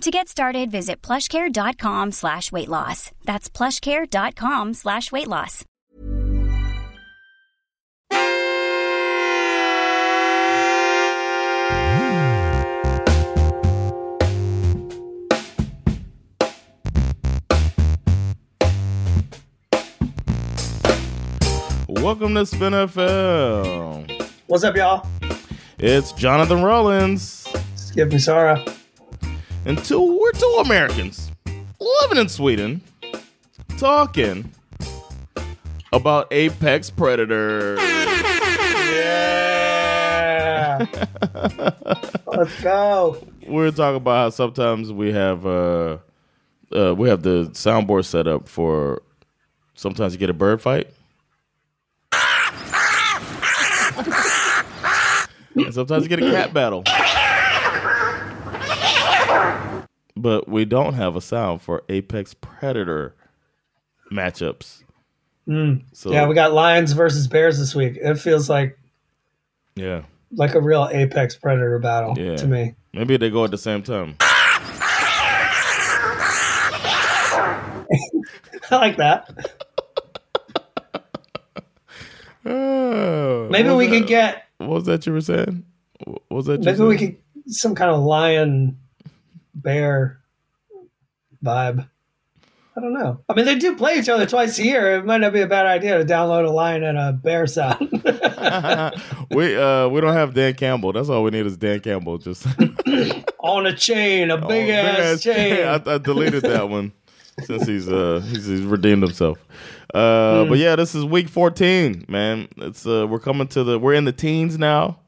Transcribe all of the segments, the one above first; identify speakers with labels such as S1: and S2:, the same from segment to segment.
S1: To get started, visit plushcare.com slash weight loss. That's plushcare.com slash weight loss.
S2: Welcome to SveNFL.
S3: What's up, y'all?
S2: It's Jonathan Rollins.
S3: Skip me Sarah.
S2: And two, we're two Americans living in Sweden talking about Apex Predator.
S3: Yeah. Let's go.
S2: We're talking about how sometimes we have uh, uh, we have the soundboard set up for sometimes you get a bird fight. and sometimes you get a cat battle. But we don't have a sound for Apex Predator matchups. Hmm. So
S3: Yeah, we got Lions versus Bears this week. It feels like
S2: yeah.
S3: like a real apex predator battle
S2: Yeah.
S3: to me.
S2: Maybe they go at the same time.
S3: I like that.
S2: Oh,
S3: Maybe we
S2: was
S3: could get
S2: What was that you were saying? What was that? You
S3: maybe we could some kind of lion bear vibe. I don't know. I mean, they do play each other twice a year. It might not be a bad idea to download a lion and a bear sound.
S2: we uh we don't have Dan Campbell. That's all we need is Dan Campbell. Just
S3: On a chain, a big
S2: Oh,
S3: ass chain.
S2: I, I deleted that one since he's uh he's, he's redeemed himself. Uh, but yeah, this is week fourteen, man. It's uh we're coming to the we're in the teens now.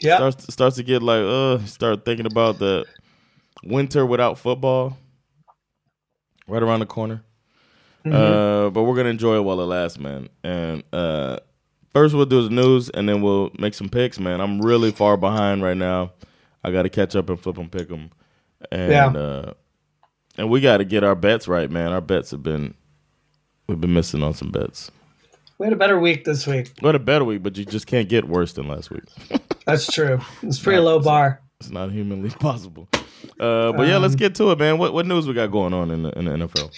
S3: yeah.
S2: Starts starts to get like uh start thinking about the winter without football right around the corner. Uh, but we're gonna enjoy it while it lasts, man. And uh, first we'll do the news, and then we'll make some picks, man. I'm really far behind right now. I got to catch up and flip them, pick them, and
S3: Yeah.
S2: uh, and we got to get our bets right, man. Our bets have been we've been missing on some bets.
S3: We had a better week this week.
S2: We had a better week, but you just can't get worse than last week.
S3: That's true. It's pretty low bar.
S2: It's not humanly possible. Uh, but yeah, let's
S3: Um,
S2: get to it, man. What what news we got going on in the, in the NFL?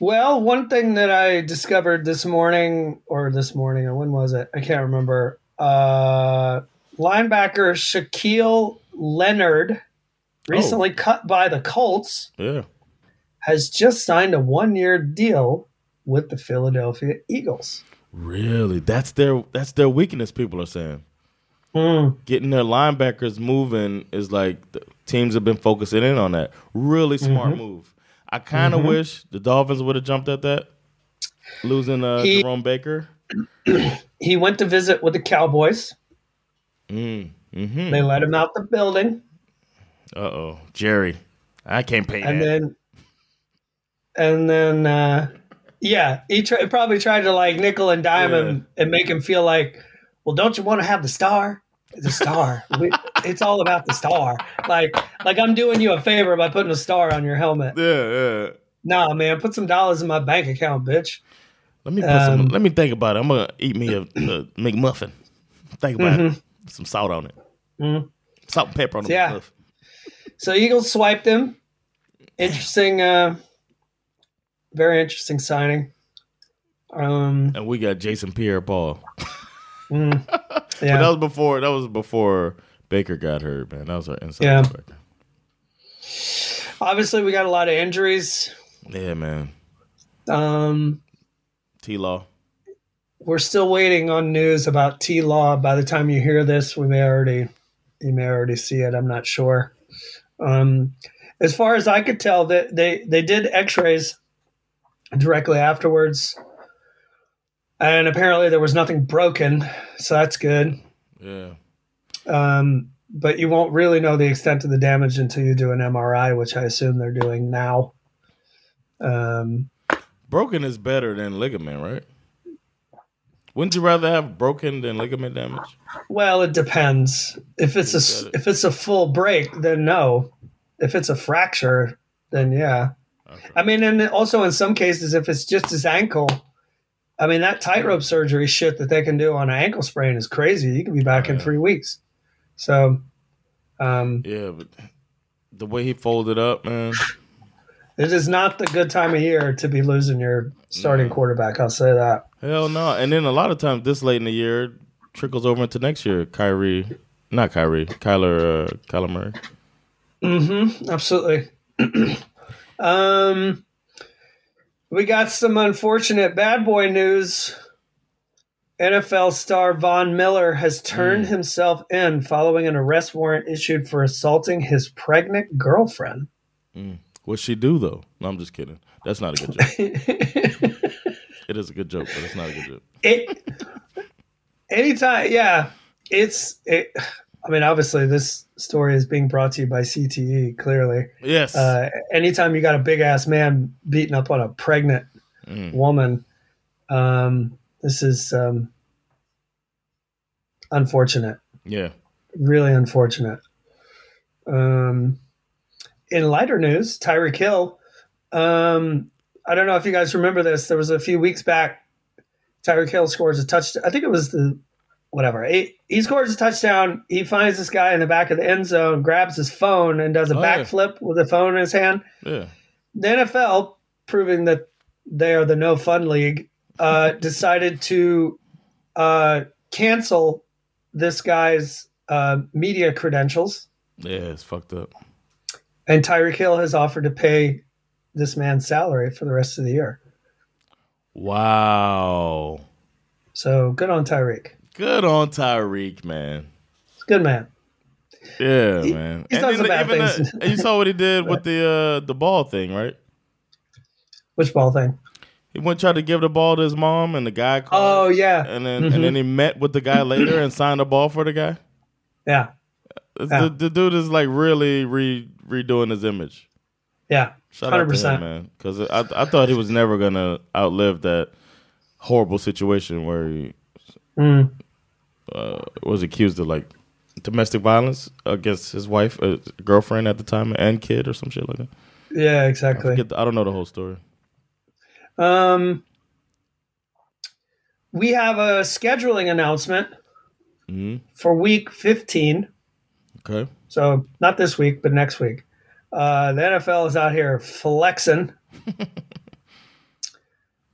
S3: Well, one thing that I discovered this morning, or this morning, or when was it? I can't remember. Uh, linebacker Shaquille Leonard, recently cut by the Colts,
S2: Yeah,
S3: has just signed a one-year deal with the Philadelphia Eagles.
S2: really. That's their that's their weakness. People are saying.
S3: Hmm.
S2: getting their linebackers moving is like the teams have been focusing in on that. Really smart move. I kind of wish the Dolphins would have jumped at that, losing uh,
S3: He-
S2: Jerome Baker.
S3: He went to visit with the Cowboys.
S2: Mm, hmm
S3: They let him out the building,
S2: Uh oh, Jerry, I can't pay
S3: and
S2: that.
S3: then, and then, uh, yeah, he tr- probably tried to like nickel and dime him and make him feel like, well, don't you want to have the star? The star. We, it's all about the star. Like, like I'm doing you a favor by putting a star on your helmet.
S2: yeah, yeah.
S3: Nah, man, put some dollars in my bank account, bitch.
S2: Let me put some,
S3: Um,
S2: let me think about it. I'm gonna eat me a, a McMuffin. Think about it.
S3: Mm-hmm.
S2: Some salt on it. Salt and pepper on the
S3: Yeah.
S2: McMuffin.
S3: So Eagles swiped him. Interesting, uh, very interesting signing. Um,
S2: And we got Jason Pierre-Paul.
S3: mm,
S2: But that was before. That was before Baker got hurt, man. That was our inside
S3: Yeah.
S2: linebacker.
S3: obviously we got a lot of injuries.
S2: Yeah, man.
S3: Um,
S2: T Law.
S3: we're still waiting on news about T Law. By the time you hear this, we may already you may already see it. I'm not sure. Um, as far as I could tell, that they they did X-rays directly afterwards, and apparently there was nothing broken, so that's good.
S2: Yeah.
S3: Um, but you won't really know the extent of the damage until you do an MRI, which I assume they're doing now. Um,
S2: Broken is better than ligament, right? Wouldn't you rather have broken than ligament damage?
S3: Well, it depends. If it's a if it's a full break, then no. If it's a fracture, then yeah. Okay. I mean, and also in some cases, if it's just his ankle, I mean that tightrope surgery shit that they can do on an ankle sprain is crazy. You can be back in three weeks. So, um,
S2: yeah, but the way he folded up, man.
S3: It is not the good time of year to be losing your starting no. quarterback. I'll say that.
S2: Hell no. And then a lot of times this late in the year trickles over into next year. Kyrie, not Kyrie, Kyler, uh, Kyler Murray.
S3: Mm-hmm. Absolutely. um, we got some unfortunate bad boy news. NFL star Von Miller has turned mm. himself in following an arrest warrant issued for assaulting his pregnant girlfriend.
S2: Mm. What'd she do though? No, I'm just kidding. That's not a good joke. it is a good joke, but it's not a good joke.
S3: It anytime, yeah. It's it. I mean, obviously, this story is being brought to you by CTE. Clearly,
S2: yes.
S3: Uh, anytime you got a big ass man beating up on a pregnant mm. woman, um, this is um, unfortunate.
S2: Yeah,
S3: really unfortunate. Um, in lighter news, Tyreek Hill. Um, I don't know if you guys remember this. There was a few weeks back. Tyreek Hill scores a touchdown. I think it was the whatever. He, he scores a touchdown. He finds this guy in the back of the end zone, grabs his phone, and does a oh, backflip yeah. with the phone in his hand.
S2: Yeah.
S3: The NFL, proving that they are the no fun league, uh, decided to uh, cancel this guy's uh, media credentials.
S2: Yeah, it's fucked up.
S3: And Tyreek Hill has offered to pay this man's salary for the rest of the year.
S2: Wow.
S3: So good on Tyreek.
S2: Good on Tyreek, man.
S3: It's Good man.
S2: Yeah, he, man.
S3: He's done some bad things.
S2: The, you saw what he did with the uh, the ball thing, right?
S3: Which ball thing?
S2: He went try to give the ball to his mom, and the guy called.
S3: Oh yeah.
S2: And then mm-hmm. and then he met with the guy later and signed a ball for the guy.
S3: Yeah.
S2: yeah. The, the, dude is like really re, redoing his image.
S3: Yeah, hundred percent,
S2: man. Because I I thought he was never gonna outlive that horrible situation where he mm. uh, was accused of like domestic violence against his wife, uh, girlfriend at the time, and kid or some shit like that.
S3: Yeah, exactly.
S2: I, the, I don't know the whole story.
S3: Um, we have a scheduling announcement mm-hmm. for week fifteen.
S2: Okay.
S3: So not this week, but next week. Uh, the NFL is out here flexing.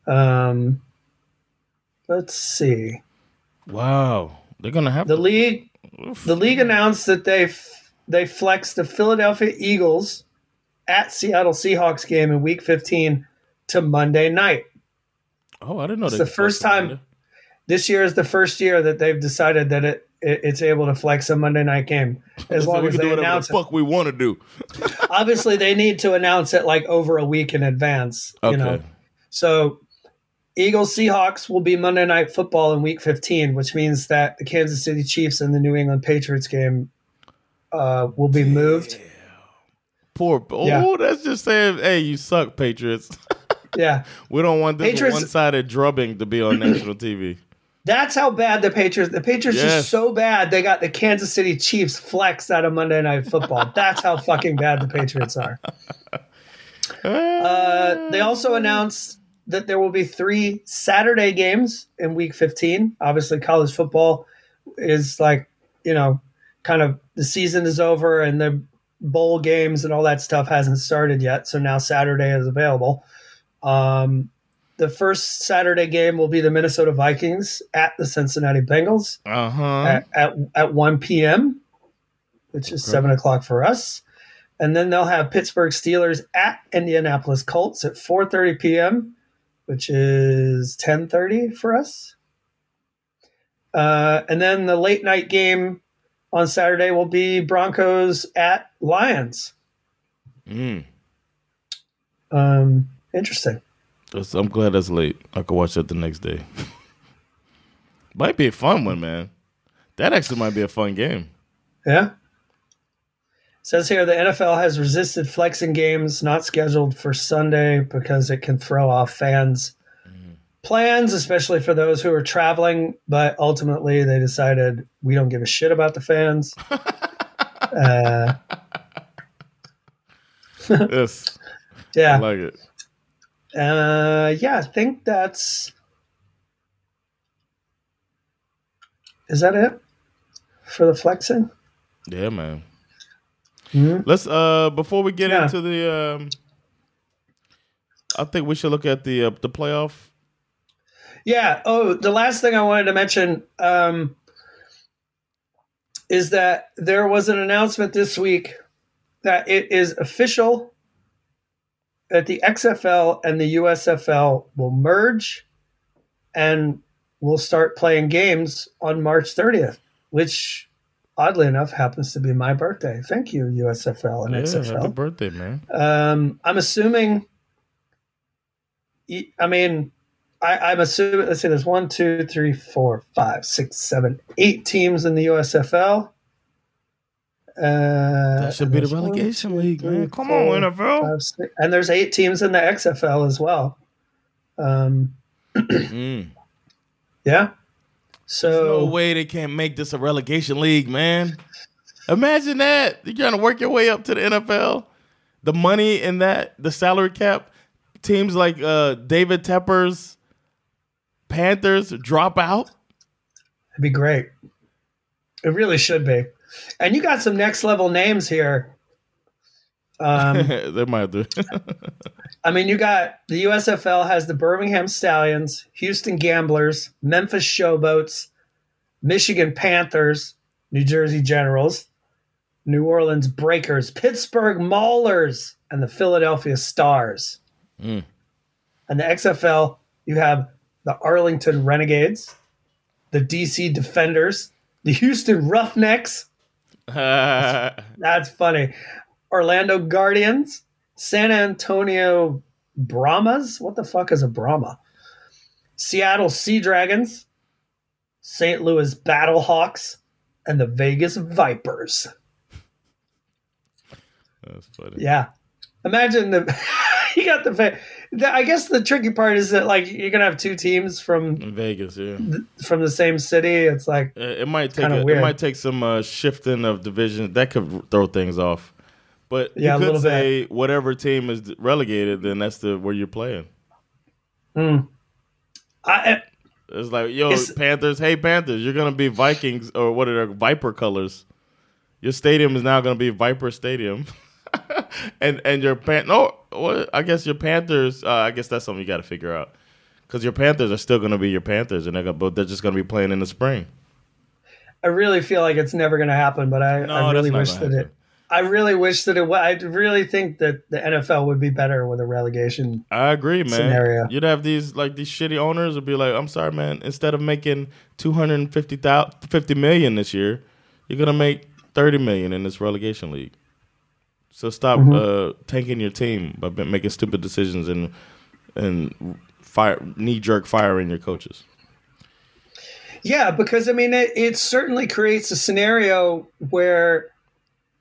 S3: um, let's see.
S2: Wow, they're gonna have
S3: the to- league. Oof. The league announced that they f- they flexed the Philadelphia Eagles at Seattle Seahawks game in Week 15 to Monday night.
S2: Oh, I didn't know.
S3: It's the first time. This year is the first year that they've decided that it it, it's able to flex a Monday night game as so long as they announce
S2: the fuck we want to do.
S3: Obviously, they need to announce it like over a week in advance. Okay. You know, so Eagles Seahawks will be Monday Night Football in Week 15, which means that the Kansas City Chiefs and the New England Patriots game uh, will be moved.
S2: Poor, oh, yeah. that's just saying, hey, you suck, Patriots.
S3: yeah,
S2: we don't want this one-sided drubbing to be on national TV.
S3: That's how bad the Patriots. The Patriots yes. are so bad they got the Kansas City Chiefs flexed out of Monday Night Football. That's how fucking bad the Patriots are. Uh, they also announced that there will be three Saturday games in Week 15. Obviously, college football is like you know, kind of the season is over and the bowl games and all that stuff hasn't started yet. So now Saturday is available. Um, the first Saturday game will be the Minnesota Vikings at the Cincinnati Bengals
S2: uh-huh.
S3: at, at, at 1 p.m., which is okay. 7 o'clock for us. And then they'll have Pittsburgh Steelers at Indianapolis Colts at 4.30 p.m., which is 10.30 for us. Uh, and then the late night game on Saturday will be Broncos at Lions.
S2: Mm.
S3: Um, interesting.
S2: I'm glad that's late. I could watch that the next day. might be a fun one, man. That actually might be a fun game.
S3: Yeah. Says here the NFL has resisted flexing games not scheduled for Sunday because it can throw off fans' plans, especially for those who are traveling. But ultimately, they decided we don't give a shit about the fans. uh,
S2: yes, I
S3: yeah,
S2: like it.
S3: uh, yeah. I think that's. Is that it for the flexing?
S2: Yeah, man.
S3: Mhm.
S2: Let's uh before we get
S3: Yeah.
S2: into the um I think we should look at the uh, the playoff.
S3: Yeah. Oh, the last thing I wanted to mention um, is that there was an announcement this week that it is official that the XFL and the USFL will merge and we'll start playing games on March 30th, which oddly enough happens to be my birthday. Thank you, USFL and
S2: Yeah,
S3: XFL.
S2: happy birthday, man.
S3: Um, I'm assuming. I mean, I, I'm assuming. Let's see. There's one, two, three, four, five, six, seven, eight teams in the USFL. Uh,
S2: That should be the
S3: there's one,
S2: relegation league, man. Come
S3: four,
S2: on, NFL.
S3: five, six- and there's eight teams in the XFL as well. Um,
S2: Mm.
S3: yeah.
S2: There's
S3: So
S2: no way they can't make this a relegation league, man. Imagine that. You're trying to work your way up to the NFL. The money in that, the salary cap, teams like uh, David Tepper's Panthers drop out.
S3: It'd be great. It really should be. And you got some next level names here. Um,
S2: they might do.
S3: I mean, you got the USFL has the Birmingham Stallions, Houston Gamblers, Memphis Showboats, Michigan Panthers, New Jersey Generals, New Orleans Breakers, Pittsburgh Maulers, and the Philadelphia Stars.
S2: Mm.
S3: And the XFL, you have the Arlington Renegades, the DC Defenders, the Houston Roughnecks, that's funny. Orlando Guardians, San Antonio Brahmas. What the fuck is a Brahma? Seattle Sea Dragons, St. Louis Battlehawks, and the Vegas Vipers.
S2: That's funny.
S3: Yeah. Imagine the you got the, the I guess the tricky part is that like you're going to have two teams from
S2: Vegas, yeah.
S3: from the same city. It's like
S2: Uh, It might take a, it might take some uh, shifting of division. That could throw things off. But
S3: Yeah,
S2: you could say whatever team is relegated, then that's the where you're playing.
S3: hmm. I
S2: It's like, yo,
S3: It's-
S2: Panthers, hey Panthers, you're gonna be Vikings or what are their Viper colors? Your stadium is now gonna be Viper Stadium, and and your pan no, what? I guess your Panthers. Uh, I guess that's something you got to figure out because your Panthers are still gonna be your Panthers, and they're gonna, but they're just gonna be playing in the spring.
S3: I really feel like it's never going to happen, but I,
S2: No,
S3: I really wish
S2: gonna
S3: that it. I really wish that it. I really think that the NFL would be better with a relegation.
S2: I agree, man.
S3: Scenario.
S2: You'd have these like these shitty owners would be like, "I'm sorry, man. Instead of making 250 50 million this year, you're gonna make 30 million in this relegation league." So stop uh, tanking your team by making stupid decisions and and fire knee jerk firing your coaches.
S3: Yeah, because I mean, it, it certainly creates a scenario where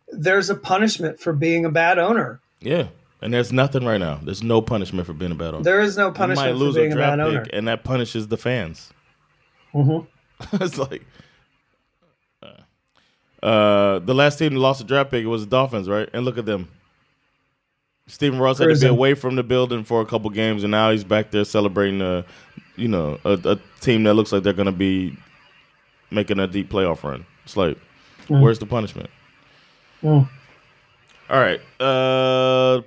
S3: there's a punishment for being a bad owner.
S2: Yeah, and there's nothing right now. There's no punishment for being a bad owner.
S3: There is no
S2: you might
S3: punishment for
S2: lose a
S3: being a, bad
S2: draft
S3: owner.
S2: pick, and that punishes the fans.
S3: Mhm.
S2: it's like uh, uh, the last team that lost a draft pick was the Dolphins, right? And look at them. Stephen Ross had to be away from the building for a couple games, and now he's back there celebrating. Uh, you know, a, a team that looks like they're going to be making a deep playoff run. It's like, where's the punishment?
S3: Mm.
S2: All right, uh,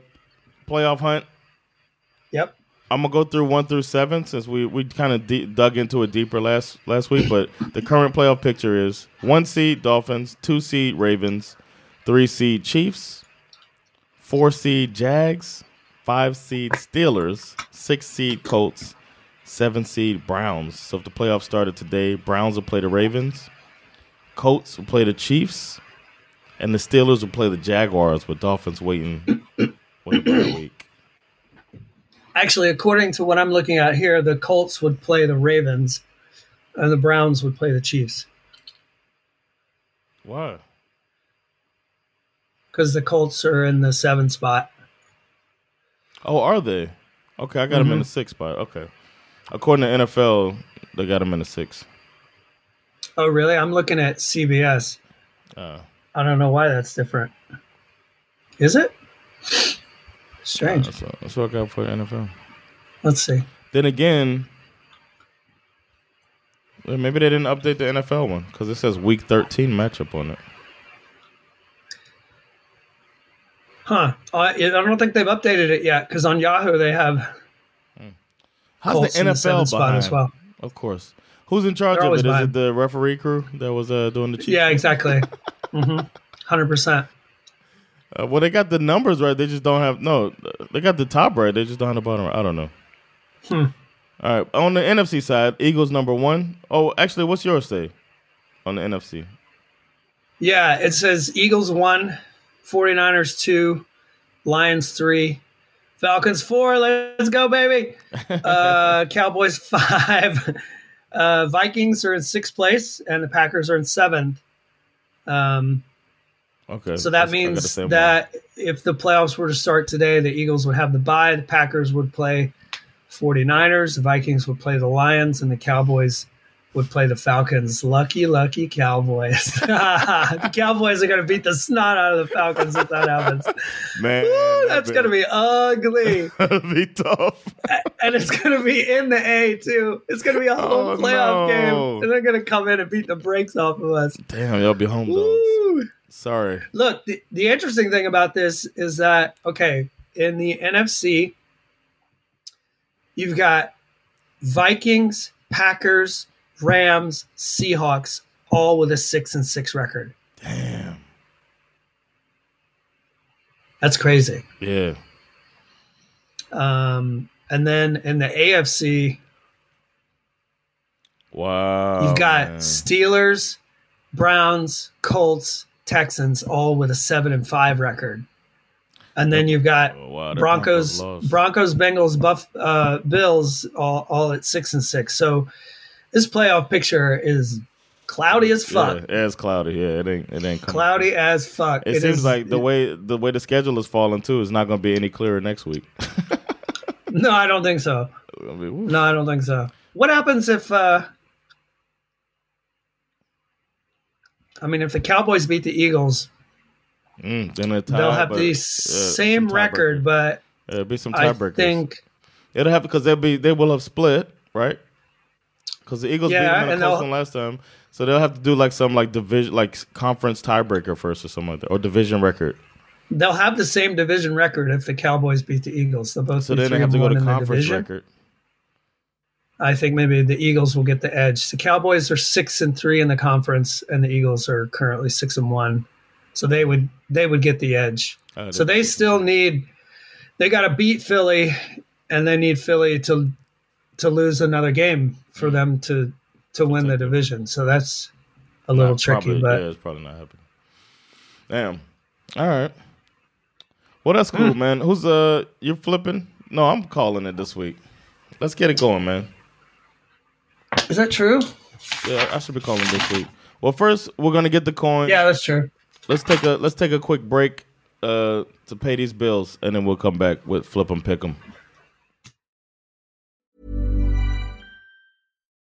S2: playoff hunt.
S3: Yep.
S2: I'm gonna go through one through seven since we we kind of de- dug into it deeper last last week. But the current playoff picture is one seed Dolphins, two seed Ravens, three seed Chiefs, four seed Jags, five seed Steelers, six seed Colts, seven seed Browns. So if the playoffs started today, Browns will play the Ravens, Colts will play the Chiefs, and the Steelers will play the Jaguars. With Dolphins waiting with a week.
S3: Actually, according to what I'm looking at here, the Colts would play the Ravens, and the Browns would play the Chiefs.
S2: Why?
S3: because the Colts are in the seven spot.
S2: Oh, are they? Okay, I got them in the six spot. Okay, according to NFL, they got them in the six.
S3: Oh, really? I'm looking at CBS.
S2: Uh,
S3: I don't know why that's different. Is it? Strange.
S2: that's, what, that's what I got for the NFL.
S3: Let's see.
S2: Then again, maybe they didn't update the NFL one because it says Week 13 matchup on it.
S3: Huh. Uh, I don't think they've updated it yet because on Yahoo they have
S2: How's
S3: Colts
S2: the NFL
S3: spot
S2: behind?
S3: as well.
S2: Of course. Who's in charge
S3: They're
S2: of it? Is it the referee crew that was uh, doing the cheat?
S3: Yeah, exactly. hmm 100%.
S2: Uh, well, they got the numbers right. They just don't have no. They got the top right. They just don't have the bottom right. I don't know.
S3: Hmm.
S2: All right. On the NFC side, Eagles number one. Oh, actually, what's yours say on the NFC?
S3: Yeah, it says Eagles 1, 49ers 2, Lions 3, Falcons 4. Let's go, baby. Uh, Cowboys 5. Uh, Vikings are in sixth place, and the Packers are in seventh. Um,
S2: Okay.
S3: so that
S2: I
S3: means
S2: one.
S3: that if the playoffs were to start today, the Eagles would have the bye, the Packers would play 49ers, the Vikings would play the Lions, and the Cowboys would play the Falcons. Lucky, lucky Cowboys. the Cowboys are going to beat the snot out of the Falcons if that happens.
S2: man,
S3: Woo, that's going to be ugly.
S2: to be tough.
S3: And it's going to be in the A, too. It's going to be a home
S2: Oh,
S3: playoff
S2: no.
S3: game. And they're going to come in and beat the brakes off of us.
S2: Damn, y'all be home dogs. Sorry.
S3: Look, the, the interesting thing about this is that okay, in the NFC, you've got Vikings, Packers, Rams, Seahawks, all with a six and six record.
S2: Damn.
S3: That's crazy.
S2: Yeah.
S3: Um, and then in the AFC,
S2: Wow.
S3: you've got
S2: man.
S3: Steelers, Browns, Colts, Texans, all with a seven and five record. And then you've got
S2: Oh, wow,
S3: Broncos. Broncos, Bengals, Buff, uh, Bills, all, all at six and six. So this playoff picture is cloudy as fuck.
S2: Yeah, it's cloudy. Yeah, it ain't. It ain't.
S3: Cloudy as fuck.
S2: It, seems
S3: is-
S2: like the way the way the schedule is falling too is not going to be any clearer next week.
S3: No, I don't think so.
S2: I mean.
S3: No, I don't think so. What happens if? uh I mean, if the Cowboys beat the Eagles,
S2: Mm, then tie,
S3: they'll have
S2: but,
S3: the
S2: uh,
S3: same record, but
S2: It'll be some
S3: I think
S2: It'll happen because they'll be they will have split right because the Eagles
S3: Yeah,
S2: beat them in a close one last time, so they'll have to do like some like division like conference tiebreaker first or something like that or division record.
S3: they'll have the same division record if the Cowboys beat the Eagles. They'll both
S2: So then they have to go to conference record.
S3: I think maybe the Eagles will get the edge. The Cowboys are six and three in the conference, and the Eagles are currently six and one. So they would they would get the edge.
S2: Uh,
S3: So they still need they got to beat Philly, and they need Philly to to lose another game for them to to win the division. So that's a little tricky,
S2: probably-
S3: but
S2: yeah, it's probably not happening. Damn. All right. Well, that's cool,
S3: Hmm.
S2: man. Who's uh you're flipping? No, I'm calling it this week. Let's get it going, man.
S3: is that true?
S2: Yeah, I should be calling this week. Well, first we're gonna get the coin.
S3: Yeah, that's true.
S2: Let's take a let's take a quick break uh to pay these bills, and then we'll come back with flip 'em, pick 'em.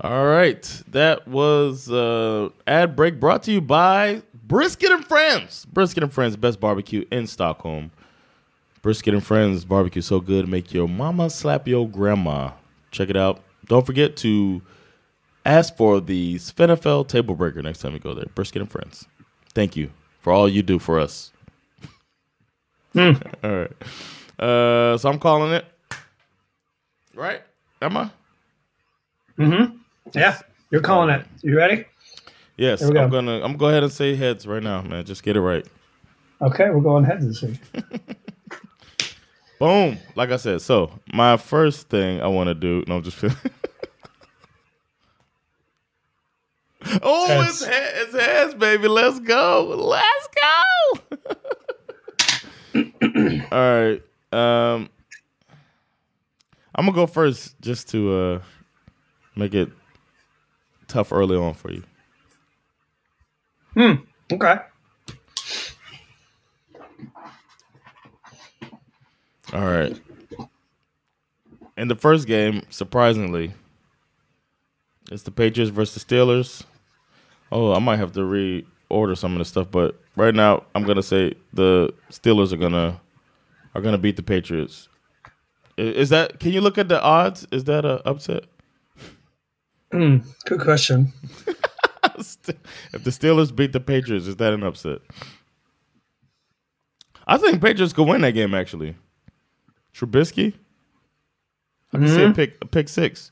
S2: All right. That was uh, ad break brought to you by Brisket and Friends. Brisket and Friends, best barbecue in Stockholm. Brisket and Friends barbecue so good, make your mama slap your grandma. Check it out. Don't forget to ask for the SveNFL table breaker next time you go there. Brisket and Friends. Thank you for all you do for us. all right. Uh, so I'm calling it. Right? Am I?
S3: Yeah, you're calling it. You ready?
S2: Yes.
S3: We
S2: I'm gonna I'm gonna go ahead and say heads right now, man. Just get it right.
S3: Okay, we're going heads this week.
S2: Boom. Like I said, so my first thing I want to do. No, I'm just. Feeling. Oh,
S3: Heads.
S2: it's heads, it's heads, baby. Let's go. Let's go. All right. Um, I'm gonna go first, just to uh make it tough early on for you. Hmm.
S3: Okay.
S2: All right. In the first game, surprisingly, it's the Patriots versus Steelers. Oh, I might have to reorder some of the stuff, but right now I'm gonna say the Steelers are gonna are gonna beat the Patriots. Is that? Can you look at the odds? Is that a upset?
S3: Good question.
S2: if the Steelers beat the Patriots, is that an upset? I think Patriots could win that game. Actually, Trubisky. I can see a pick a pick six.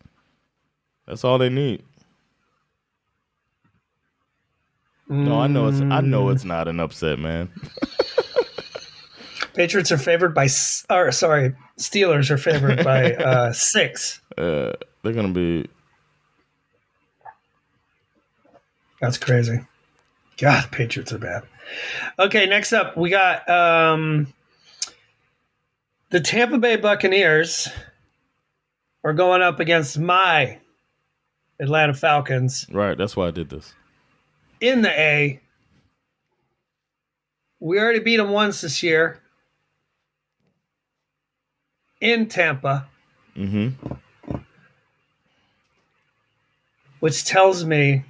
S2: That's all they need. No, I know it's I know it's not an upset, man.
S3: Patriots are favored by, or sorry, Steelers are favored by uh, six.
S2: Uh, they're gonna be
S3: That's crazy. God, Patriots are bad. Okay, next up we got um, the Tampa Bay Buccaneers are going up against my Atlanta Falcons
S2: right. That's why I did this.
S3: in the A. We already beat them once this year in Tampa,
S2: Mm-hmm.
S3: which tells me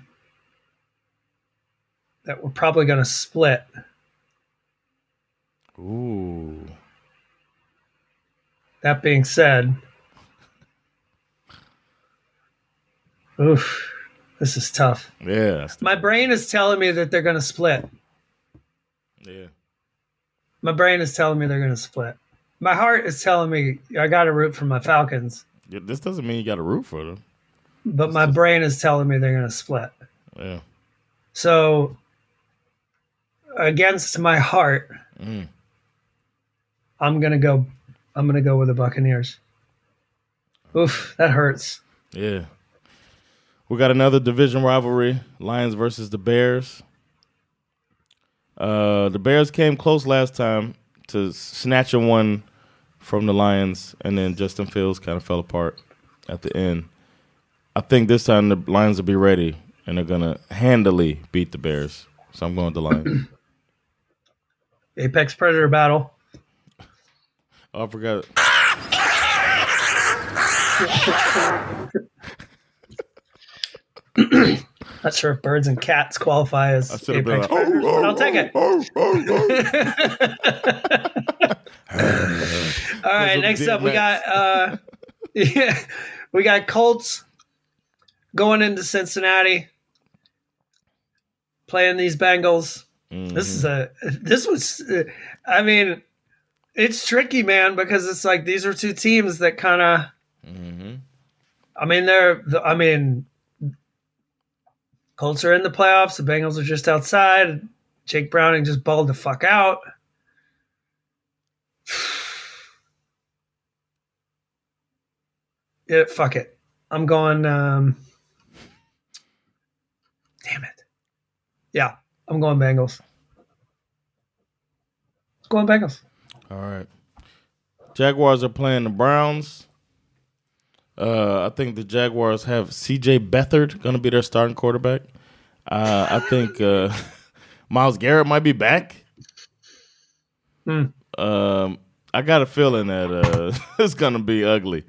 S3: that we're probably going to split.
S2: Ooh.
S3: That being said, oof, this is tough.
S2: Yeah.
S3: My brain is telling me that they're going to split.
S2: yeah.
S3: My brain is telling me they're going to split. My heart is telling me I got to root for my Falcons,
S2: Yeah, This doesn't mean you got to root for them.
S3: but my brain is telling me they're going to split.
S2: Yeah.
S3: So, against my heart,
S2: Mm.
S3: I'm gonna go. I'm gonna go with the Buccaneers. Oof, that hurts.
S2: Yeah. We got another division rivalry, Lions versus the Bears. Uh the Bears came close last time to snatching one from the Lions and then Justin Fields kind of fell apart at the end. I think this time the Lions will be ready and they're to handily beat the Bears. So I'm going with the Lions.
S3: Apex Predator battle.
S2: oh, I forgot.
S3: Not sure if birds and cats qualify as
S2: I should have been
S3: apex
S2: like,
S3: predators, but I'll take it.
S2: oh, oh, oh.
S3: All right, next up we got uh yeah, we got Colts going into Cincinnati playing these Bengals. This is a this was I mean it's tricky man because it's like these are two teams that kind of
S2: Mhm.
S3: I mean they're I mean Colts are in the playoffs, the Bengals are just outside. Jake Browning just balled the fuck out. Yeah, fuck it. I'm going. Um, damn it. Yeah, I'm going Bengals. Going Bengals.
S2: All right. Jaguars are playing the Browns. Uh, I think the Jaguars have C.J. Beathard going to be their starting quarterback. Uh, I think uh, Myles Garrett might be back.
S3: Hmm.
S2: Um, I got a feeling that uh, it's going to be ugly.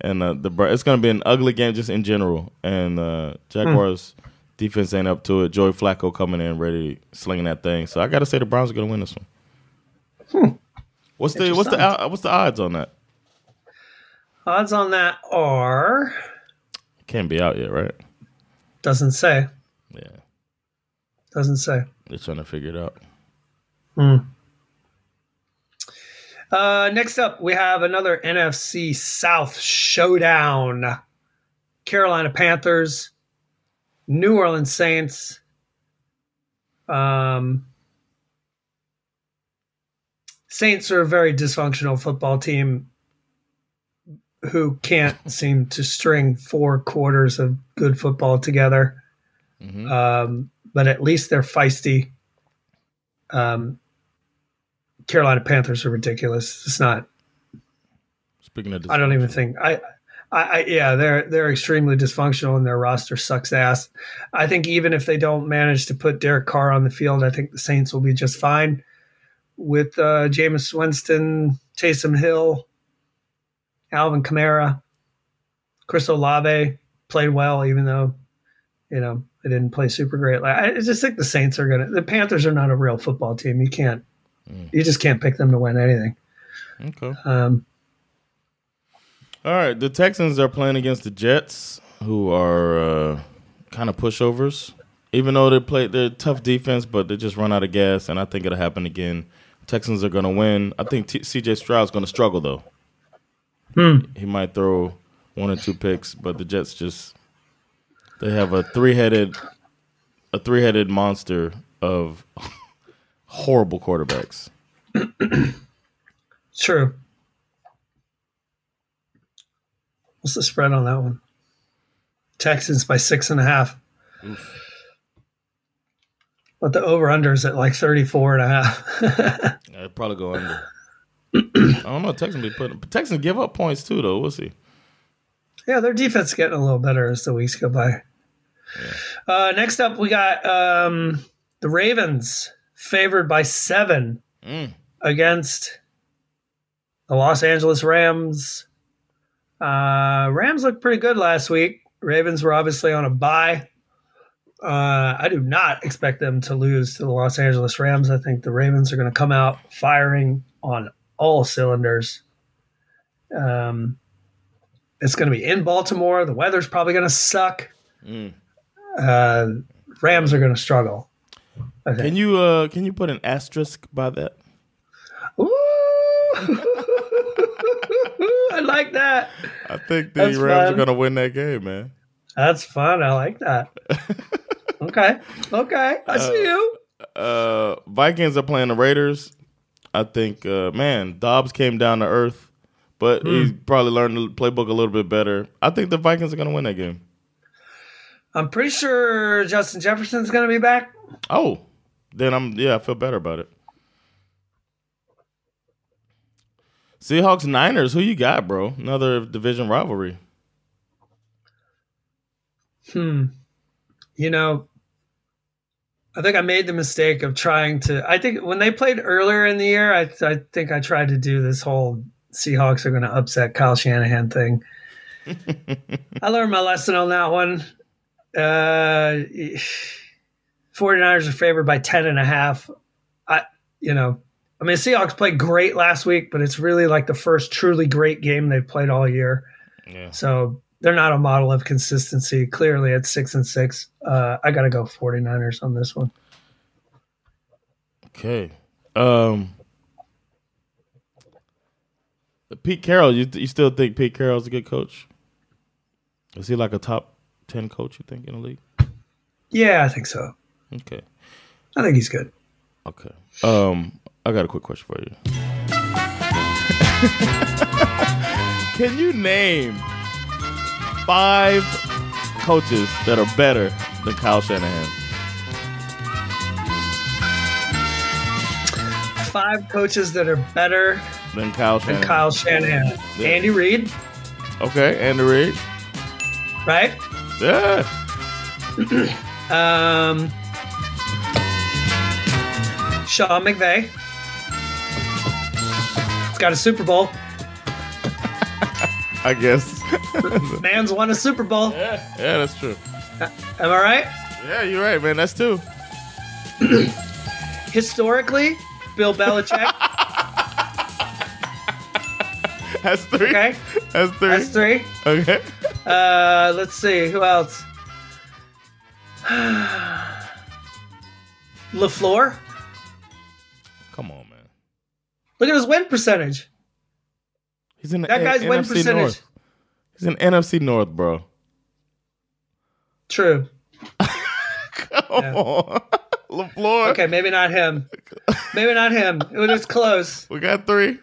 S2: and uh, the it's going to be an ugly game just in general. And uh, Jaguars defense ain't up to it. Joey Flacco coming in ready, slinging that thing. So I got to say the Browns are going to win this one. What's the what's the what's the odds on that?
S3: Odds on that are
S2: Can't be out yet, right?
S3: doesn't say.
S2: Yeah,
S3: Doesn't say.
S2: they're trying to figure it out. Hmm.
S3: Uh, next up, we have another NFC South showdown. Carolina Panthers, New Orleans Saints. Um, Saints are a very dysfunctional football team who can't seem to string four quarters of good football together. Um, but at least they're feisty. Um, Carolina Panthers are ridiculous. It's not.
S2: Speaking of,
S3: I don't even think I, I, I yeah, they're they're extremely dysfunctional and their roster sucks ass. I think even if they don't manage to put Derek Carr on the field, I think the Saints will be just fine with uh, Jameis Winston, Taysom Hill, Alvin Kamara, Chris Olave played well, even though you know they didn't play super great. Like, I just think the Saints are gonna. The Panthers are not a real football team. You can't. You just can't pick them to win anything.
S2: Okay.
S3: Um,
S2: All right, the Texans are playing against the Jets, who are uh, kind of pushovers. Even though they play, they're tough defense, but they just run out of gas, and I think it'll happen again. Texans are going to win. I think T- C.J. Stroud's going to struggle though. He might throw one or two picks, but the Jets just they have a three-headed a three-headed monster of horrible quarterbacks.
S3: True. What's the spread on that one? Texans by six and a half. But the over under is at like 34 and a half.
S2: I'd probably go under. I don't know. Texans be putting Texans give up points too, though. We'll see.
S3: yeah, their defense is getting a little better as the weeks go by. Uh, next up, we got um, the Ravens favored by seven against the Los Angeles Rams. Uh, Rams looked pretty good last week. Ravens were obviously on a bye. Uh, I do not expect them to lose to the Los Angeles Rams. I think the Ravens are going to come out firing on all cylinders. Um, it's going to be in Baltimore. The weather's probably going to suck. Uh, Rams are going to struggle. I think.
S2: Can you uh can you put an asterisk by that?
S3: Like that.
S2: I think the
S3: That's
S2: Rams
S3: fun.
S2: are gonna win that game, man.
S3: That's fun. I like that. okay. Okay. I see you.
S2: Uh Vikings are playing the Raiders. I think uh man, Dobbs came down to earth, but he's probably learned the playbook a little bit better. I think the Vikings are gonna win that game.
S3: I'm pretty sure Justin Jefferson's going to be back.
S2: Oh, then I'm yeah, I feel better about it. Seahawks Niners, who you got, bro? Another division rivalry.
S3: Hmm. You know, I think I made the mistake of trying to. I think when they played earlier in the year, I, I think I tried to do this whole Seahawks are going to upset Kyle Shanahan thing. I learned my lesson on that one. Uh, 49ers are favored by 10 and a half. I, you know, I mean, Seahawks played great last week, but it's really like the first truly great game they've played all year.
S2: Yeah.
S3: So they're not a model of consistency. Clearly, at six and six, uh, I got to go 49ers on this one.
S2: Okay. Um Pete Carroll, you you still think Pete Carroll's a good coach? Is he like a top ten coach? You think in the league?
S3: Yeah, I think so.
S2: Okay.
S3: I think he's good.
S2: Okay. Um, I got a quick question for you. Can you name five coaches that are better than Kyle Shanahan?
S3: Five coaches that are better
S2: Than Kyle
S3: than
S2: Shanahan.
S3: Kyle Shanahan.
S2: Yeah.
S3: Andy Reid,
S2: Okay, Andy Reid.
S3: right?
S2: Yeah.
S3: Um, Sean McVay. Got a Super Bowl.
S2: I guess.
S3: Man's won a Super Bowl.
S2: yeah, yeah, that's true.
S3: Am I right?
S2: Yeah, you're right, man. That's two.
S3: Historically, Bill Belichick.
S2: That's three.
S3: Okay,
S2: That's three.
S3: that's three.
S2: Okay.
S3: Uh, let's see who else. LaFleur. Look at his win percentage.
S2: He's in
S3: That
S2: N-
S3: guy's win
S2: NFC
S3: percentage.
S2: North. He's in NFC North, bro.
S3: True.
S2: Come
S3: Yeah.
S2: on. LaFleur.
S3: Okay, maybe not him. Maybe not him. It was close.
S2: We got three.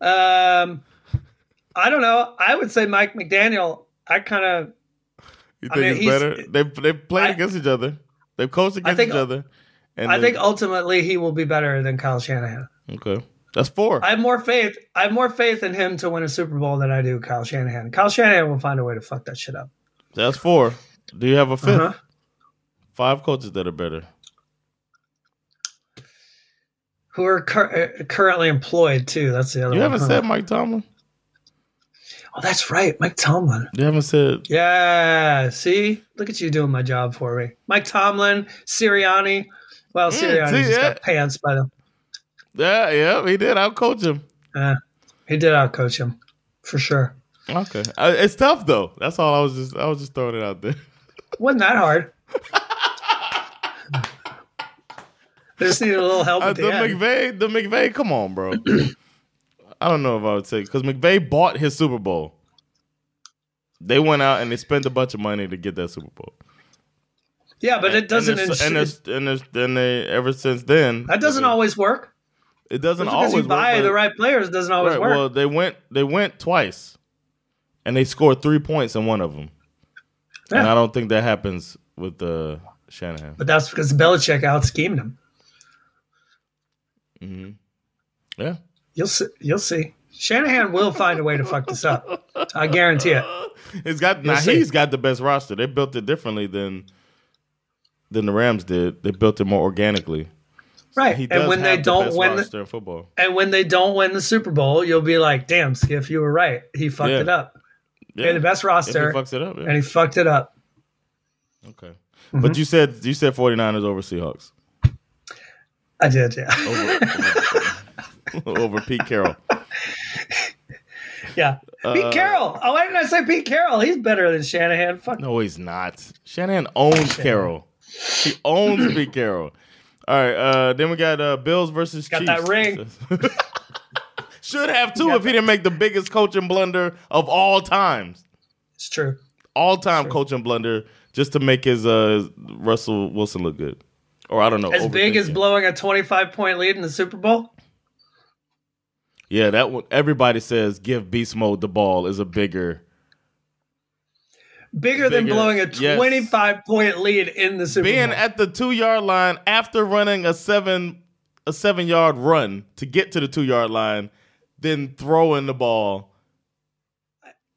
S3: Um, I don't know. I would say Mike McDaniel. I kind of.
S2: You
S3: I
S2: think
S3: mean,
S2: it's
S3: he's-
S2: better? They they played
S3: I-
S2: against each other. They've coached against
S3: think-
S2: each other. And
S3: I think ultimately he will be better than Kyle Shanahan.
S2: okay. That's four.
S3: I have more faith. I have more faith in him to win a Super Bowl than I do Kyle Shanahan. Kyle Shanahan will find a way to fuck that shit up.
S2: That's four. Do you have a 5th
S3: Uh-huh.
S2: Five coaches that are better.
S3: Who are cur- uh, currently employed too? That's the other.
S2: You
S3: one,
S2: haven't
S3: huh?
S2: said Mike Tomlin.
S3: Oh, that's right, Mike Tomlin.
S2: You haven't said.
S3: Yeah. See, look at you doing my job for me, Mike Tomlin, Sirianni. Well,
S2: Mm,
S3: Sirianni
S2: see,
S3: just
S2: yeah.
S3: got pants by the.
S2: Yeah, yeah, he did. I'll coach him.
S3: Uh, he did outcoach him, for sure.
S2: Okay, Uh, it's tough though. That's all. I was just. I was just throwing it out there.
S3: Wasn't that hard? they just needed a little help
S2: Uh, the
S3: the.
S2: McVay, the McVay. Come on, bro. I don't know if I would say because McVay bought his Super Bowl. They went out and they spent a bunch of money to get that Super Bowl.
S3: Yeah, but it doesn't.
S2: And,
S3: ensure,
S2: and, there's, and, there's, and they ever since then
S3: that doesn't always work.
S2: It doesn't
S3: Just
S2: always
S3: you buy
S2: work,
S3: the right players doesn't always
S2: Right,
S3: work.
S2: Well, they went they went twice, and they scored three points in one of them. And I don't think that happens with uh, Shanahan.
S3: but that's because Belichick out schemed him.
S2: hmm Yeah,
S3: You'll see. You'll see. Shanahan will find a way to fuck this up. I guarantee it.
S2: he's got now.
S3: see.
S2: He's got the best roster. They built it differently than than the Rams did. They built it more organically.
S3: Right.
S2: He
S3: and when they
S2: the
S3: don't win, the,
S2: roster football.
S3: and when they don't win the Super Bowl, you'll be like, "Damn, Skiff, you were right. He fucked
S2: Yeah.
S3: it up.
S2: Yeah,
S3: He had the best
S2: if he
S3: roster,
S2: fucks it up. Yeah.
S3: and he fucked it up."
S2: okay,
S3: Mm-hmm.
S2: but you said you said 49ers over Seahawks
S3: I did, yeah,
S2: over, over, over Pete Carroll.
S3: yeah. Pete Carroll. Oh, why didn't I say Pete Carroll? He's better than Shanahan. Fuck.
S2: No, he's not. Shanahan owns Carroll. He owns Pete Carroll. All right, uh, then we got uh, Bills versus Chiefs.
S3: Got
S2: Chiefs.
S3: that ring.
S2: Should have too if he didn't make the biggest coaching blunder of all times.
S3: It's true.
S2: All time coaching blunder just to make his uh, Russell Wilson look good. Or I don't know.
S3: As big as blowing a twenty-five point lead in the Super Bowl.
S2: Yeah, that one. Everybody says give Beast Mode the ball is a bigger.
S3: Bigger than blowing a
S2: yes.
S3: 25 point lead in the Super
S2: Being
S3: Bowl.
S2: at the two yard line after running a seven a seven yard run to get to the two yard line, then throwing the ball.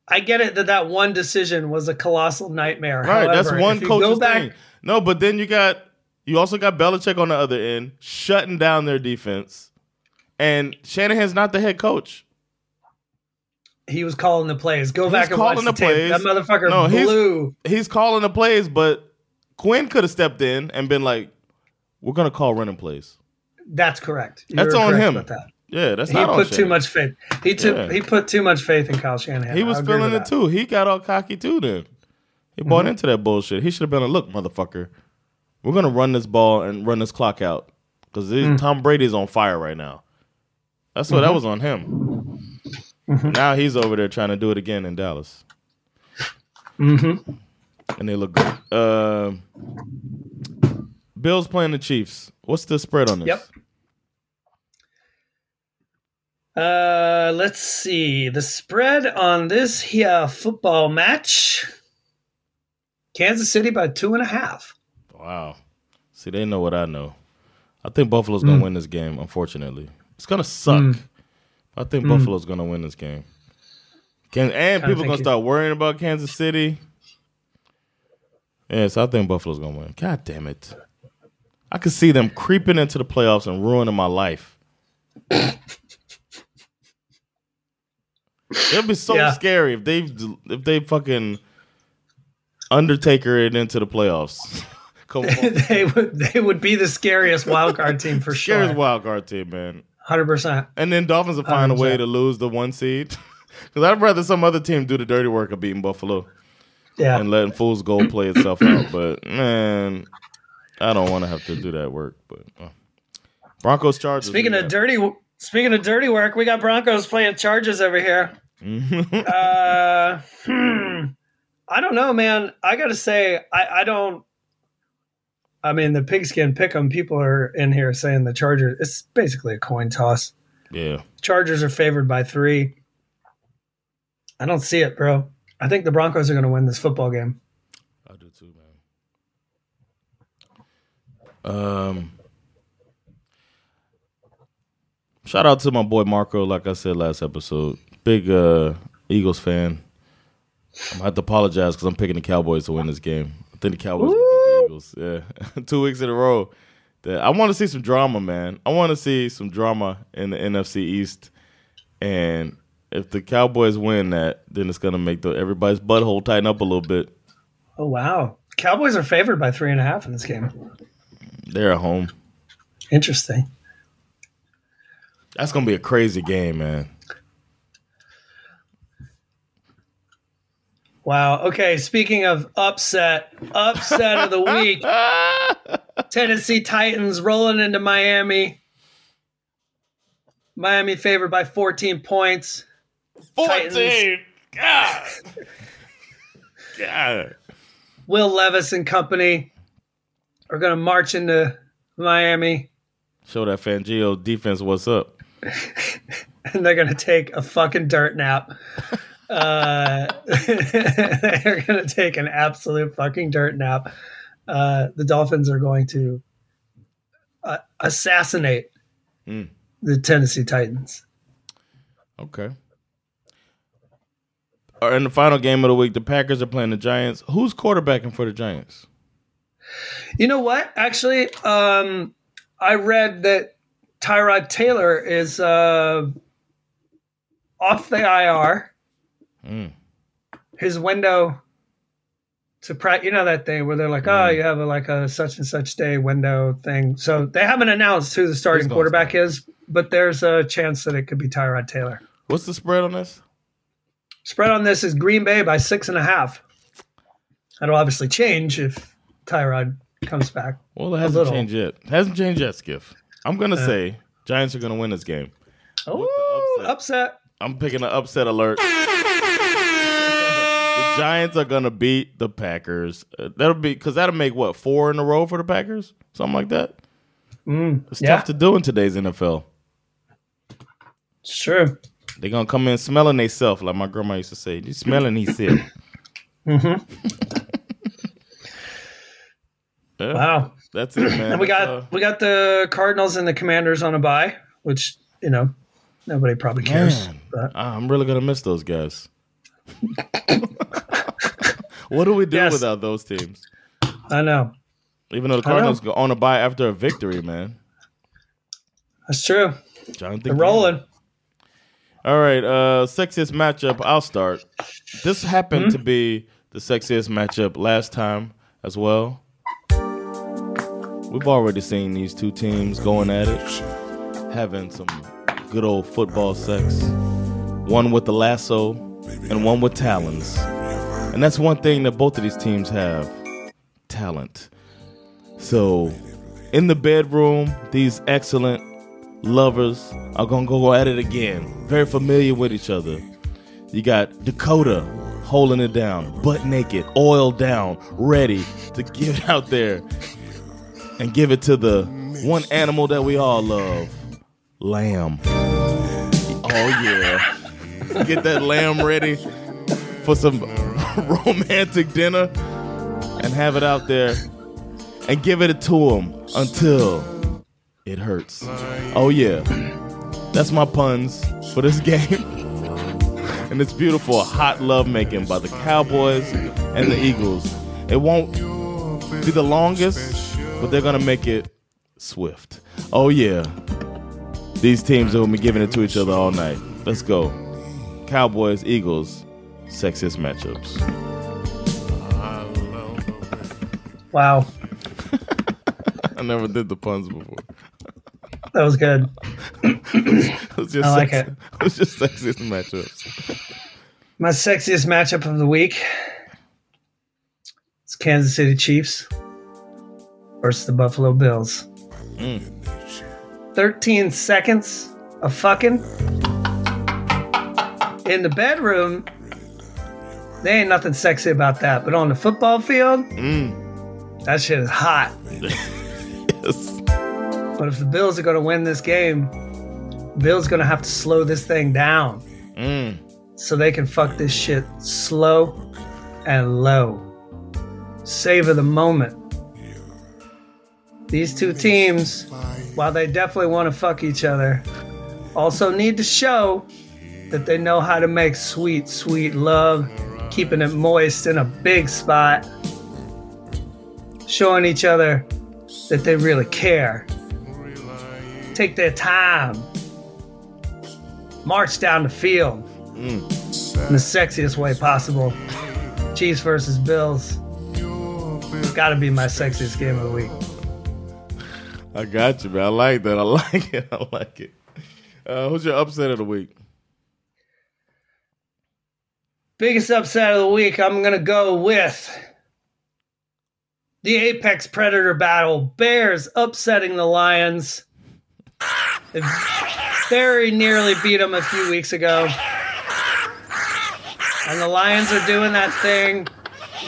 S3: I get it that that one decision was a colossal nightmare.
S2: Right, that's one coach's
S3: back,
S2: thing. No, but then you got you also got Belichick on the other end shutting down their defense, and Shanahan's not the head coach.
S3: He was calling the plays. Go
S2: He's
S3: back and watch the,
S2: the
S3: tape.
S2: plays.
S3: That motherfucker
S2: No, he's-
S3: blew.
S2: He's calling the plays, but Quinn could have stepped in and been like, "We're gonna call running plays."
S3: That's correct. You
S2: That's on
S3: correct
S2: him.
S3: that.
S2: Yeah, that's
S3: He
S2: not on
S3: put too much faith. He took.
S2: Yeah.
S3: He put too much faith in Kyle Shanahan.
S2: He was feeling it
S3: that.
S2: too. He got all cocky too. Then he bought
S3: Mm-hmm.
S2: into that bullshit. He should have been like, "Look, motherfucker, we're gonna run this ball and run this clock out because
S3: Mm.
S2: Tom Brady's on fire right now." That's what that
S3: Mm-hmm.
S2: was on him. Now he's over there trying to do it again in Dallas,
S3: Mm-hmm.
S2: and they look good. Uh, Bills playing the Chiefs. What's the spread on this?
S3: Yep. Uh, let's see the spread on this here football match. Kansas City by two and a half.
S2: Wow. See, they know what I know. I think Buffalo's
S3: Mm.
S2: gonna win this game. Unfortunately, it's gonna suck. I think hmm. Buffalo's gonna win this game. Can, and people
S3: think
S2: gonna
S3: you-
S2: start worrying about Kansas City. Yes, I think Buffalo's gonna win. God damn it! I could see them creeping into the playoffs and ruining my life. It'd be so
S3: Yeah.
S2: scary if they if they fucking Undertaker it into the playoffs. Come on,
S3: they would they would be the scariest wild card team for sure.
S2: scariest wild card team, man.
S3: Hundred percent.
S2: And then Dolphins will find a way to lose the one seed. Because I'd rather some other team do the dirty work of beating Buffalo
S3: Yeah.
S2: and letting Fool's goal play itself out. But man, I don't want to have to do that work. But uh. Broncos Chargers.
S3: Speaking of
S2: got-
S3: dirty, speaking of dirty work, we got Broncos playing Chargers over here. uh, hmm. I don't know, man. I got to say, I, I don't. I mean, the pigskin pick'em people are in here saying the Chargers. It's basically a coin toss.
S2: yeah,
S3: Chargers are favored by three. I don't see it, bro. I think the Broncos are going to win this football game.
S2: I do too, man. Um, shout out to my boy Marco. Like I said last episode, big uh Eagles fan. I'm gonna have to apologize because I'm picking the Cowboys to win this game. I think the Cowboys the Eagles. Yeah, two weeks in a row. That I want to see some drama, man. I want to see some drama in the NFC East, and if the Cowboys win that, then it's gonna make the everybody's butthole tighten up a little bit.
S3: Oh wow, Cowboys are favored by three and a half in this game.
S2: They're at home.
S3: Interesting.
S2: That's gonna be a crazy game, man.
S3: Wow. Okay. Speaking of upset, upset of the week, Tennessee Titans rolling into Miami. Miami favored by 14 points. Titans.
S2: God. God.
S3: Will Levis and company are going to march into Miami
S2: Show that Fangio defense what's up.
S3: and they're going to take a fucking dirt nap. Uh, they're going to take an absolute fucking dirt nap. Uh, the Dolphins are going to uh, assassinate
S2: Mm.
S3: the Tennessee Titans.
S2: Okay. Right, in the final game of the week, the Packers are playing the Giants. Who's quarterbacking for the Giants?
S3: You know what? Actually, um, I read that Tyrod Taylor is uh, off the IR.
S2: Mm.
S3: His window to practice, you know that thing where they're like, oh, you have a, like a such and such day window thing. So they haven't announced who the starting quarterback
S2: start?
S3: is, but there's a chance that it could be Tyrod Taylor.
S2: What's the spread on this?
S3: Spread on this is Green Bay by six and a half. That'll obviously change if Tyrod comes back.
S2: Well, it hasn't changed yet. It hasn't changed yet, Skiff. I'm gonna say Giants are gonna win this game.
S3: Oh,
S2: upset?
S3: upset.
S2: I'm picking an upset alert. Giants are gonna beat the Packers. Uh, that'll be because that'll make what four in a row for the Packers, something like that. it's
S3: yeah.
S2: tough to do in today's NFL.
S3: It's true.
S2: They're gonna come in smelling themselves, like my grandma used to say. You smelling himself. yeah,
S3: Wow.
S2: that's it, man.
S3: And we got
S2: uh,
S3: we got the Cardinals and the Commanders on a bye, which you know nobody probably cares.
S2: Man,
S3: But
S2: I'm really gonna miss those guys. what do we do
S3: Yes.
S2: without those teams?
S3: I know
S2: Even though the Cardinals go on a bye after a victory, man.
S3: that's true.
S2: Jonathan
S3: They're rolling.
S2: All right, uh sexiest matchup. I'll start. This happened
S3: Mm-hmm.
S2: to be the sexiest matchup last time as well. We've already seen these two teams going at it, having some good old football sex. One with the lasso and one with talons. And that's one thing that both of these teams have talent. So, in the bedroom, these excellent lovers are gonna go at it again. Very familiar with each other. You got Dakota holding it down, butt naked, oiled down, ready to get out there and give it to the one animal that we all love lamb. Oh, yeah. Get that lamb ready for some romantic dinner and have it out there and give it to him until it hurts. Oh, yeah. That's my puns for this game. and it's beautiful, hot love making by the Cowboys and the Eagles. It won't be the longest, but they're going to make it swift. Oh, yeah. These teams are going to be giving it to each other all night. Let's go. Cowboys Eagles sexiest matchups.
S3: Wow,
S2: I never did the puns before.
S3: that was good.
S2: It was just
S3: I like
S2: sex-
S3: it.
S2: It was just sexiest matchups.
S3: My sexiest matchup of the week is Kansas City Chiefs versus the Buffalo Bills. Mm. 13 seconds of fucking in the bedroom. There ain't nothing sexy about that. But on the football field, that shit is hot.
S2: Yes.
S3: But if the Bills are going to win this game, Bills going to have to slow this thing down
S2: Mm.
S3: so they can fuck this shit slow and low. Savor the moment. These two teams, while they definitely want to fuck each other, also need to show that they know how to make sweet, sweet love, keeping it moist in a big spot, showing each other that they really care. Take their time. March down the field in the sexiest way possible. Chiefs versus Bills. Got to be my sexiest game of the week.
S2: I got you, man. I like that. I like it. I like it. Uh, who's your upset of the week?
S3: Biggest upset of the week, I'm going to go with the Apex Predator battle. Bears upsetting the Lions. They very nearly beat them a few weeks ago. And the Lions are doing that thing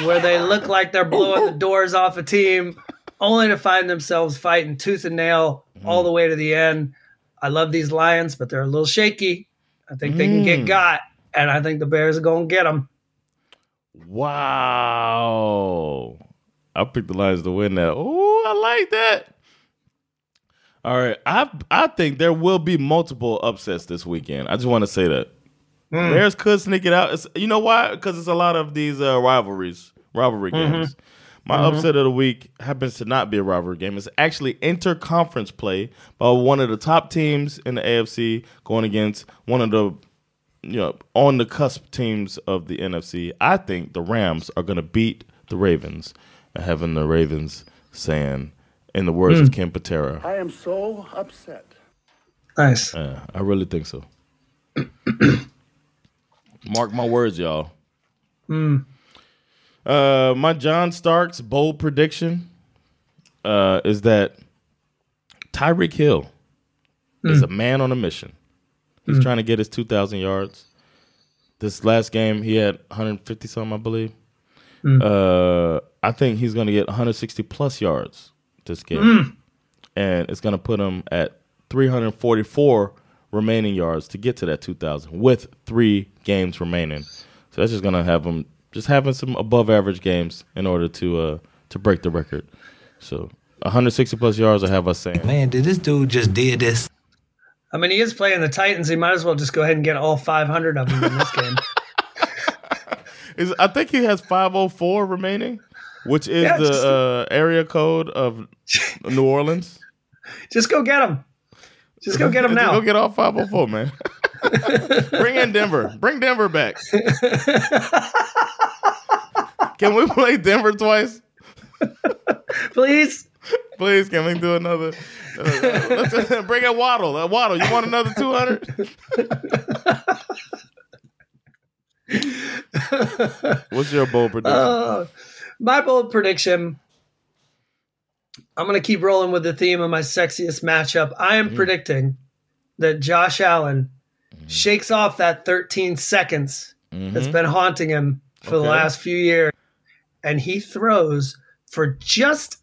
S3: where they look like they're blowing the doors off a team, only to find themselves fighting tooth and nail all the way to the end. I love these Lions, but they're a little shaky. I think they can get mm. got, and I think the Bears are going to get them.
S2: Wow. I picked the Lions to win that. Oh, I like that. All right. I I think there will be multiple upsets this weekend. I just want to say that. Hmm. Bears could sneak it out. It's, you know why? Because it's a lot of these uh, rivalries, rivalry mm-hmm. games. My mm-hmm. upset of the week happens to not be a rivalry game. It's actually interconference play by one of the top teams in the AFC going against one of the you know on the cusp teams of the NFC. I think the Rams are going to beat the Ravens, and having the Ravens saying, in the words of Ken Patera,
S4: I am so upset.
S3: Nice.
S2: uh, I really think so. Mark my words, y'all. Uh, my John Starks bold prediction uh, is that Tyreek Hill is a man on a mission. He's trying to get his 2,000 yards. This last game, he had 150 something, I believe. Uh, I think he's going to get 160 plus yards this game. And it's going to put him at 344 remaining yards to get to that 2,000 with three games remaining. So that's just going to have him just having some above average games in order to uh, to break the record. So 160 plus yards, I have us saying.
S5: Man, did this dude just did this?
S3: I mean, he is playing the Titans. He might as well just go ahead and get all 500 of them in this game.
S2: Is I think he has 504 remaining, which is
S3: Yeah,
S2: the
S3: just-
S2: uh, area code of New Orleans.
S3: Just go get him. Just go get him now.
S2: Go get all 504, man. Bring in Denver. Bring Denver back. Can we play Denver twice?
S3: Please.
S2: Please, can we do another? Uh, let's, bring in Waddle. Uh, Waddle, you want another 200? What's your bold prediction?
S3: Uh, my bold prediction. I'm going to keep rolling with the theme of my sexiest matchup. I am predicting that Josh Allen shakes off that 13 seconds that's been haunting him for the last few years, and he throws for just a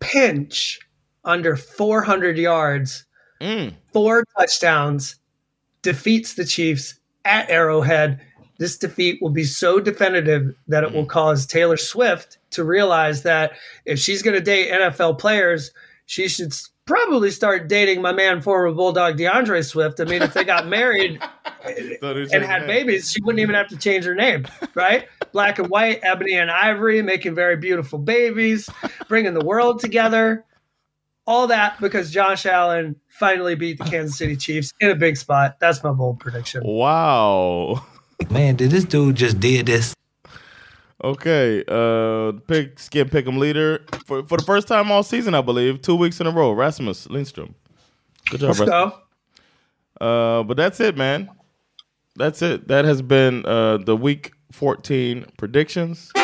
S3: pinch under 400 yards,
S2: Mm.
S3: four touchdowns, defeats the Chiefs at Arrowhead. This defeat will be so definitive that it will cause Taylor Swift to realize that if she's going to date NFL players, she should probably start dating my man, former Bulldog DeAndre Swift. I mean, if they got married and had babies, she wouldn't even have to change her name, right? Black and white, ebony and ivory, making very beautiful babies, bringing the world together. all that because Josh Allen finally beat the Kansas City Chiefs in a big spot. That's my bold prediction.
S2: Wow.
S5: Man, did this dude just did this?
S2: Okay, uh, pigskin pick'em leader for for the first time all season, I believe, two weeks in a row. Rasmus Lindstrom. Good job,
S3: Let's
S2: Rasmus.
S3: go.
S2: Uh, but that's it, man. That's it. That has been uh, the week 14 predictions. We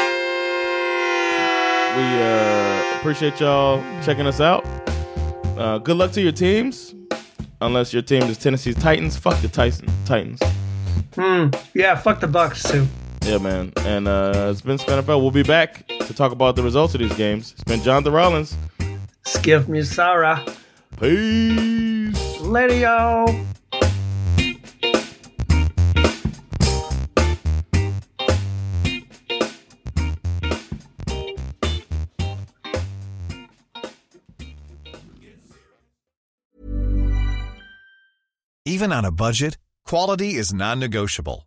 S2: uh, appreciate y'all checking us out. Uh, good luck to your teams. Unless your team is Tennessee Titans. Fuck the Tyson Titans.
S3: Hmm. Yeah, fuck the Bucks too.
S2: Yeah, man. And uh, it's been NFL. We'll be back to talk about the results of these games. It's been Jonathan Rollins.
S3: Skiff me Sarah.
S2: Peace.
S3: Later, yo.
S4: Even on a budget, quality is non-negotiable.